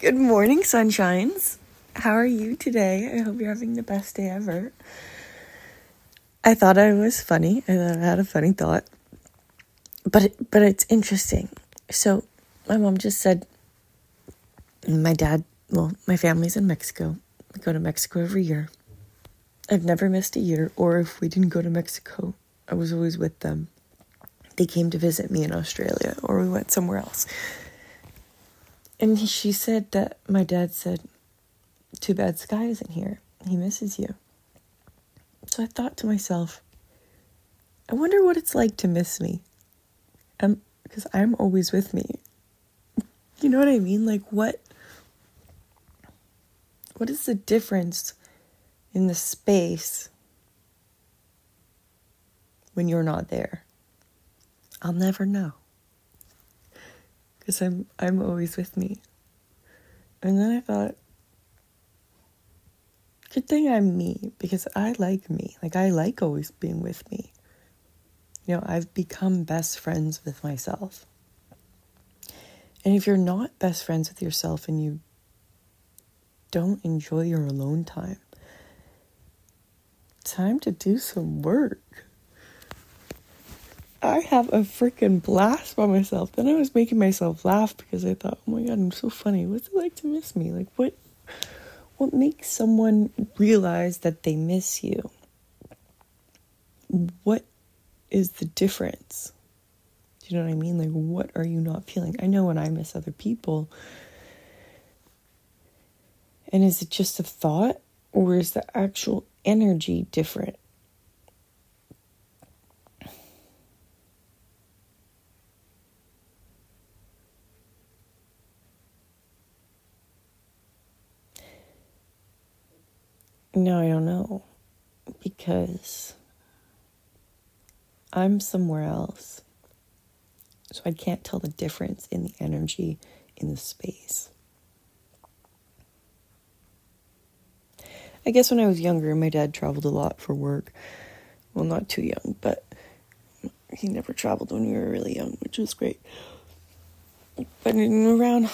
Good morning, sunshines. How are you today? I hope you're having the best day ever. I thought I was funny. I thought I had a funny thought. But it, but it's interesting. So, my mom just said my dad, well, my family's in Mexico. We go to Mexico every year. I've never missed a year or if we didn't go to Mexico, I was always with them. They came to visit me in Australia or we went somewhere else. And she said that my dad said, Too bad Sky isn't here. He misses you. So I thought to myself, I wonder what it's like to miss me. Um, because I'm always with me. You know what I mean? Like what what is the difference in the space when you're not there? I'll never know because I'm I'm always with me. And then I thought, good thing I'm me because I like me. Like I like always being with me. You know, I've become best friends with myself. And if you're not best friends with yourself and you don't enjoy your alone time, time to do some work. I have a freaking blast by myself. Then I was making myself laugh because I thought, oh my god, I'm so funny. What's it like to miss me? Like what what makes someone realize that they miss you? What is the difference? Do you know what I mean? Like what are you not feeling? I know when I miss other people. And is it just a thought or is the actual energy different? No, I don't know. Because I'm somewhere else. So I can't tell the difference in the energy in the space. I guess when I was younger, my dad traveled a lot for work. Well, not too young, but he never traveled when we were really young, which was great. But around,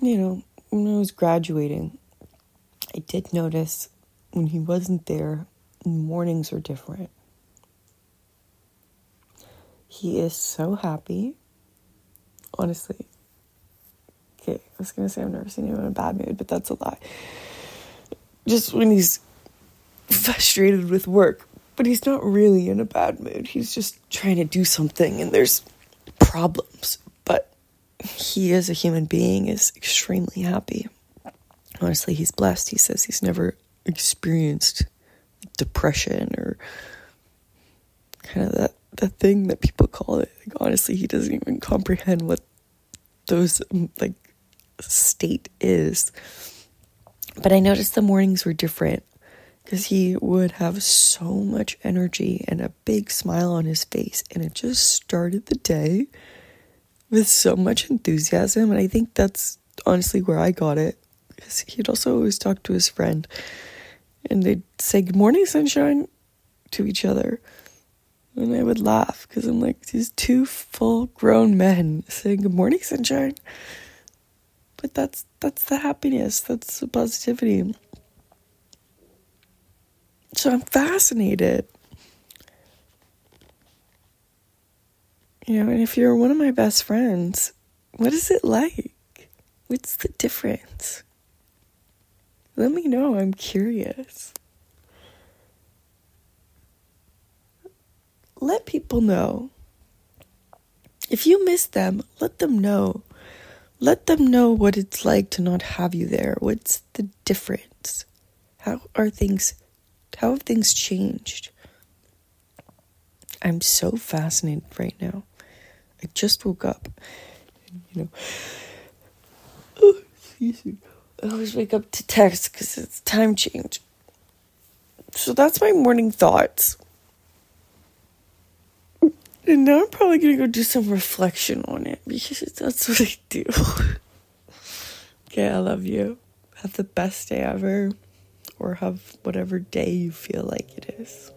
you know, when I was graduating, I did notice when he wasn't there, mornings are different. He is so happy. Honestly. Okay, I was gonna say I've never seen him in a bad mood, but that's a lie. Just when he's frustrated with work, but he's not really in a bad mood. He's just trying to do something and there's problems, but he as a human being is extremely happy. Honestly, he's blessed. He says he's never experienced depression or kind of that the thing that people call it. Like honestly, he doesn't even comprehend what those um, like state is. But I noticed the mornings were different because he would have so much energy and a big smile on his face, and it just started the day with so much enthusiasm. And I think that's honestly where I got it because he'd also always talk to his friend and they'd say good morning sunshine to each other. And i would laugh because i'm like these two full grown men saying good morning sunshine but that's that's the happiness that's the positivity. So i'm fascinated. You know and if you're one of my best friends what is it like? What's the difference let me know. I'm curious. Let people know. If you miss them, let them know. Let them know what it's like to not have you there. What's the difference? How are things how have things changed? I'm so fascinated right now. I just woke up. You know. Oh, excuse me. Always wake up to text because it's time change. So that's my morning thoughts. And now I'm probably gonna go do some reflection on it because that's what I do. okay, I love you. Have the best day ever, or have whatever day you feel like it is.